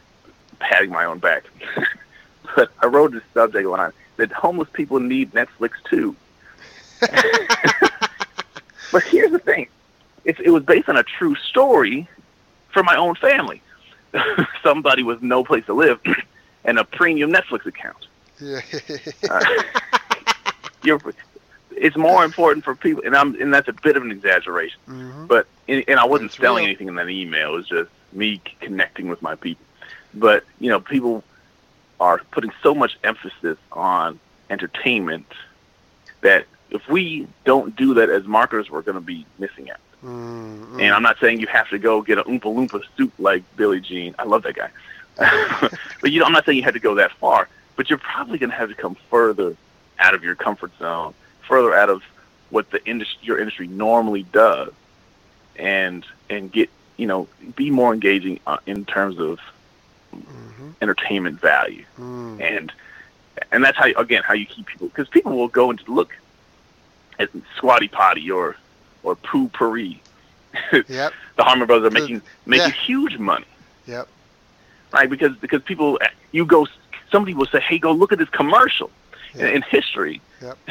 patting my own back, [laughs] but I wrote this subject line that homeless people need Netflix too. [laughs] But here's the thing: it, it was based on a true story for my own family. [laughs] Somebody with no place to live [clears throat] and a premium Netflix account. Yeah. Uh, [laughs] it's more important for people, and I'm, and that's a bit of an exaggeration. Mhm. But and, and I wasn't It's selling real. anything in that email. It was just me connecting with my people. But you know, people are putting so much emphasis on entertainment that if we don't do that as marketers, we're going to be missing out. Mm, And I'm not saying you have to go get an Oompa Loompa suit like Billy Gene. I love that guy. [laughs] but you know, I'm not saying you have to go that far. But you're probably going to have to come further out of your comfort zone, further out of what the industry, your industry normally does, and and get you know be more engaging uh, in terms of mhm, entertainment value, mm. and and that's how again how you keep people because people will go and look at Squatty Potty or or Poo Pourri. [laughs] Yep. the Harmon Brothers are making making yeah. huge money, Yep. right? Because because people you go somebody will say, hey, go look at this commercial in, Yep. in history. Yep. [laughs]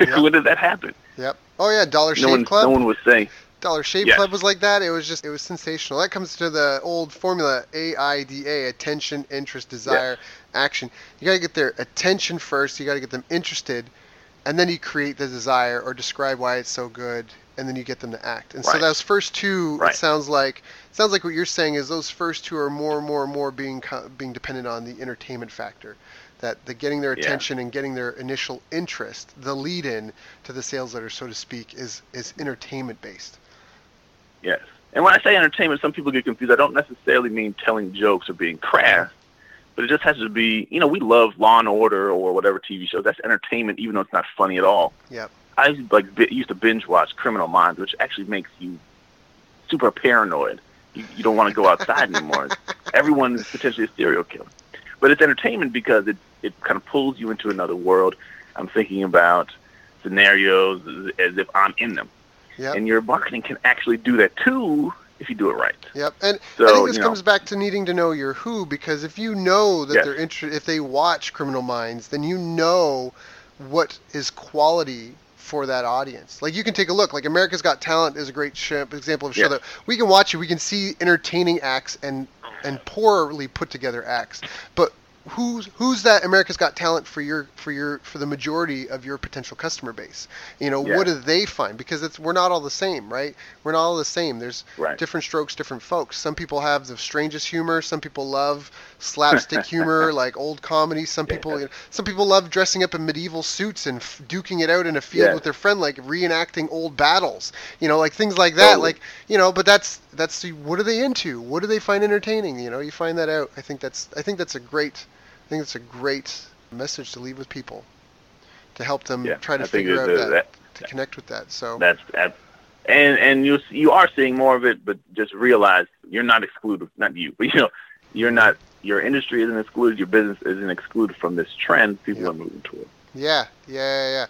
Yep. when did that happen? Yep. Oh yeah, Dollar No Shave one Club. no one was saying Dollar Shave Yes. Club was like that. It was just it was sensational. That comes to the old formula AIDA: attention, interest, desire, action. You got to get their attention first. You got to get them interested, and then you create the desire or describe why it's so good, and then you get them to act. And so those first two, Right. it sounds like sounds like what you're saying is those first two are more and more and more being being dependent on the entertainment factor. That the getting their Yeah. attention and getting their initial interest, the lead in to the sales letter, so to speak, is is entertainment based. yes. And when I say entertainment, some people get confused. I don't necessarily mean telling jokes or being crass, but it just has to be. You know, we love Law and Order or whatever TV show. That's entertainment, even though it's not funny at all. Yep. I used to, like used to binge watch Criminal Minds, which actually makes you super paranoid. You, you don't want to go outside anymore. [laughs] Everyone is potentially a serial killer. But it's entertainment because it it kind of pulls you into another world. I'm thinking about scenarios as if I'm in them, Yep. and your marketing can actually do that too if you do it right. Yep. And So I think this you know, comes back to needing to know your who because if you know that Yes. they're interested, if they watch Criminal Minds, then you know what is quality for that audience. Like you can take a look. Like America's Got Talent is a great sh- example of a show Yes. that we can watch it. We can see entertaining acts and and poorly put together acts, but who's who's that America's Got Talent for your for your for the majority of your potential customer base? You know, Yeah. what do they find? Because it's we're not all the same, right? We're not all the same. There's Right. different strokes, different folks. Some people have the strangest humor. Some people love [laughs] slapstick humor, like old comedy. Some Yeah. people, you know, some people love dressing up in medieval suits and f- duking it out in a field Yeah. with their friend, like reenacting old battles. You know, like things like that. Totally. Like you know, but that's that's the, what are they into? What do they find entertaining? You know, you find that out. I think that's I think that's a great think it's a great message to leave with people to help them Yeah, try to I figure out that- that, to connect with that. So That's that, and and you you are seeing more of it, but just realize you're not excluded. Not you, [laughs] but you know, you're not. Your industry isn't excluded. Your business isn't excluded from this trend. People Yeah. are moving toward. Yeah, yeah, yeah. yeah.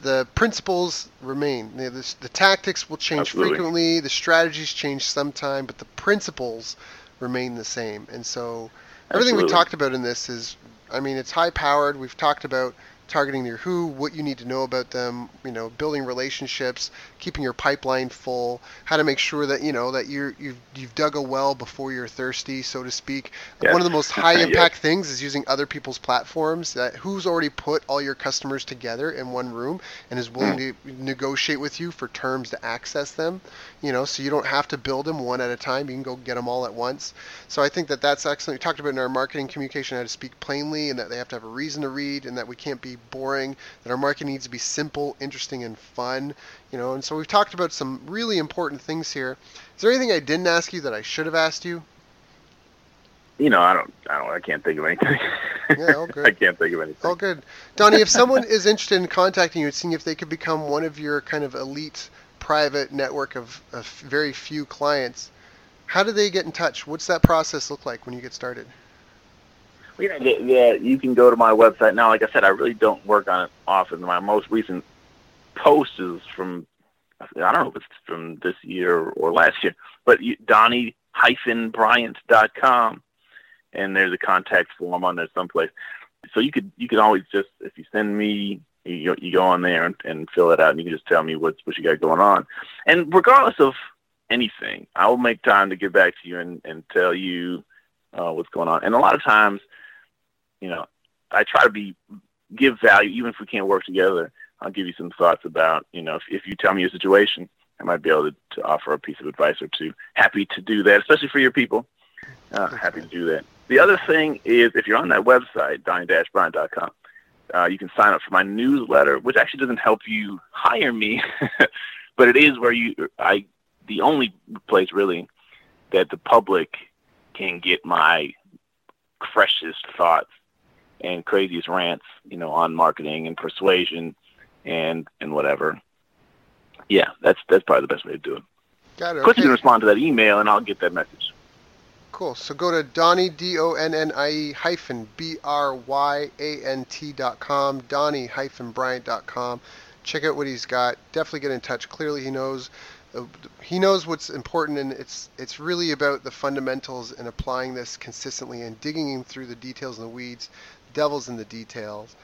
The principles remain. The, the, the tactics will change Absolutely. frequently. The strategies change sometime, but the principles remain the same. And so everything we talked about in this is, I mean, it's high powered. We've talked about targeting your who, what you need to know about them, you know, building relationships, keeping your pipeline full, how to make sure that you know that you're you've you've dug a well before you're thirsty, so to speak. Yes. One of the most [laughs] high Yes. impact things is using other people's platforms. That who's already put all your customers together in one room and is willing hmm. to negotiate with you for terms to access them. You know, so you don't have to build them one at a time. You can go get them all at once. So I think that that's excellent. We talked about in our marketing communication how to speak plainly and that they have to have a reason to read and that we can't be boring. That our marketing needs to be simple, interesting, and fun. You know, and so we've talked about some really important things here. Is there anything I didn't ask you that I should have asked you? You know, I don't. I don't. I can't think of anything. Yeah, all [laughs] good. I can't think of anything. Oh, good. Donnie, if someone is interested in contacting you and seeing if they could become one of your kind of elite private network of, of very few clients, how do they get in touch? What's that process look like when you get started? Well, yeah, yeah, yeah, you can go to my website now. Like I said, I really don't work on it often. My most recent post is from I don't know if it's from this year or last year, but you, Donnie-Bryant.com, and there's a contact form on there someplace. So you could you can always just if you send me you you go on there and, and fill it out, and you can just tell me what what you got going on. And regardless of anything, I will make time to get back to you and, and tell you uh, what's going on. And a lot of times, you know, I try to be give value, even if we can't work together. I'll give you some thoughts about, you know, if, if you tell me your situation, I might be able to, to offer a piece of advice or two. Happy to do that, especially for your people. Uh, happy to do that. The other thing is, if you're on that website, donnie-bryant.com, uh, you can sign up for my newsletter, which actually doesn't help you hire me, [laughs] but it is where you, I, the only place really that the public can get my freshest thoughts and craziest rants, you know, on marketing and persuasion and and whatever. Yeah, that's that's probably the best way to do it. Got it. Of course, you can respond to that email, and I'll get that message. Cool. So go to Donnie D O N N I E hyphen B R Y A N T dot com, Donnie hyphen Bryant dot com. Check out what he's got. Definitely get in touch. Clearly, he knows uh, he knows what's important, and it's it's really about the fundamentals and applying this consistently and digging through the details and the weeds. Devil's in the details.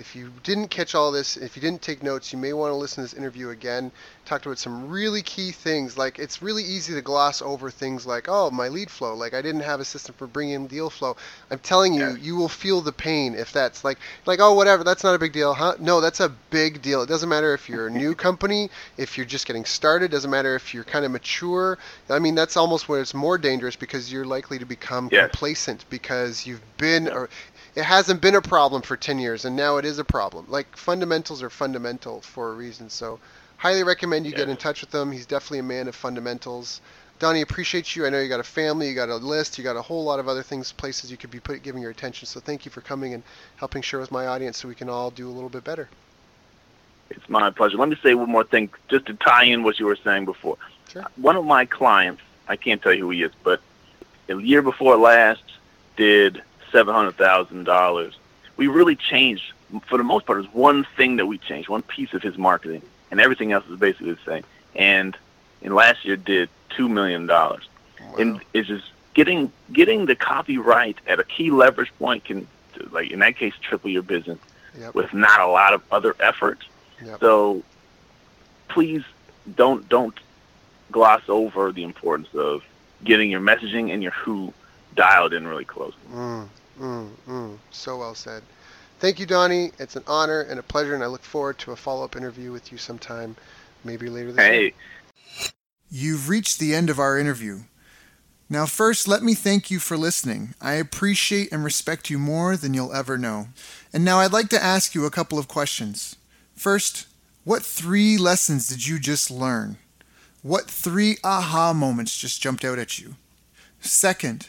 If you didn't catch all this, if you didn't take notes, you may want to listen to this interview again. Talked about some really key things. Like it's really easy to gloss over things like, oh, my lead flow. Like I didn't have a system for bringing in deal flow. I'm telling you, Yeah. you will feel the pain if that's like, like oh, whatever. That's not a big deal, huh? No, that's a big deal. It doesn't matter if you're a new [laughs] company, if you're just getting started. Doesn't matter if you're kind of mature. I mean, that's almost where it's more dangerous because you're likely to become Yes. complacent because you've been or it hasn't been a problem for 10 years and now it is a problem like fundamentals are fundamental for a reason so highly recommend you get in touch with him he's definitely a man of fundamentals donnie appreciate you i know you got a family you got a list you got a whole lot of other things places you could be put, giving your attention so thank you for coming and helping share with my audience so we can all do a little bit better It's my pleasure. Let me say one more thing, just to tie in what you were saying before. Sure. One of my clients, I can't tell you who he is, but the year before last did seven hundred thousand dollars. We really changed. For the most part, it was one thing that we changed, one piece of his marketing, and everything else is basically the same. And in last year, did two million dollars. And Wow. it's just getting getting the copyright at a key leverage point can, like in that case, triple your business Yep. with not a lot of other effort. Yep. So please don't don't gloss over the importance of getting your messaging and your who dialed in really close. Mm, Mm, mm, so well said. Thank you, Donnie. It's an honor and a pleasure, and I look forward to a follow up interview with you sometime, maybe later this week. hey. year. You've reached the end of our interview. Now, first, let me thank you for listening. I appreciate and respect you more than you'll ever know. And now I'd like to ask you a couple of questions. First, what three lessons did you just learn? What three aha moments just jumped out at you? Second,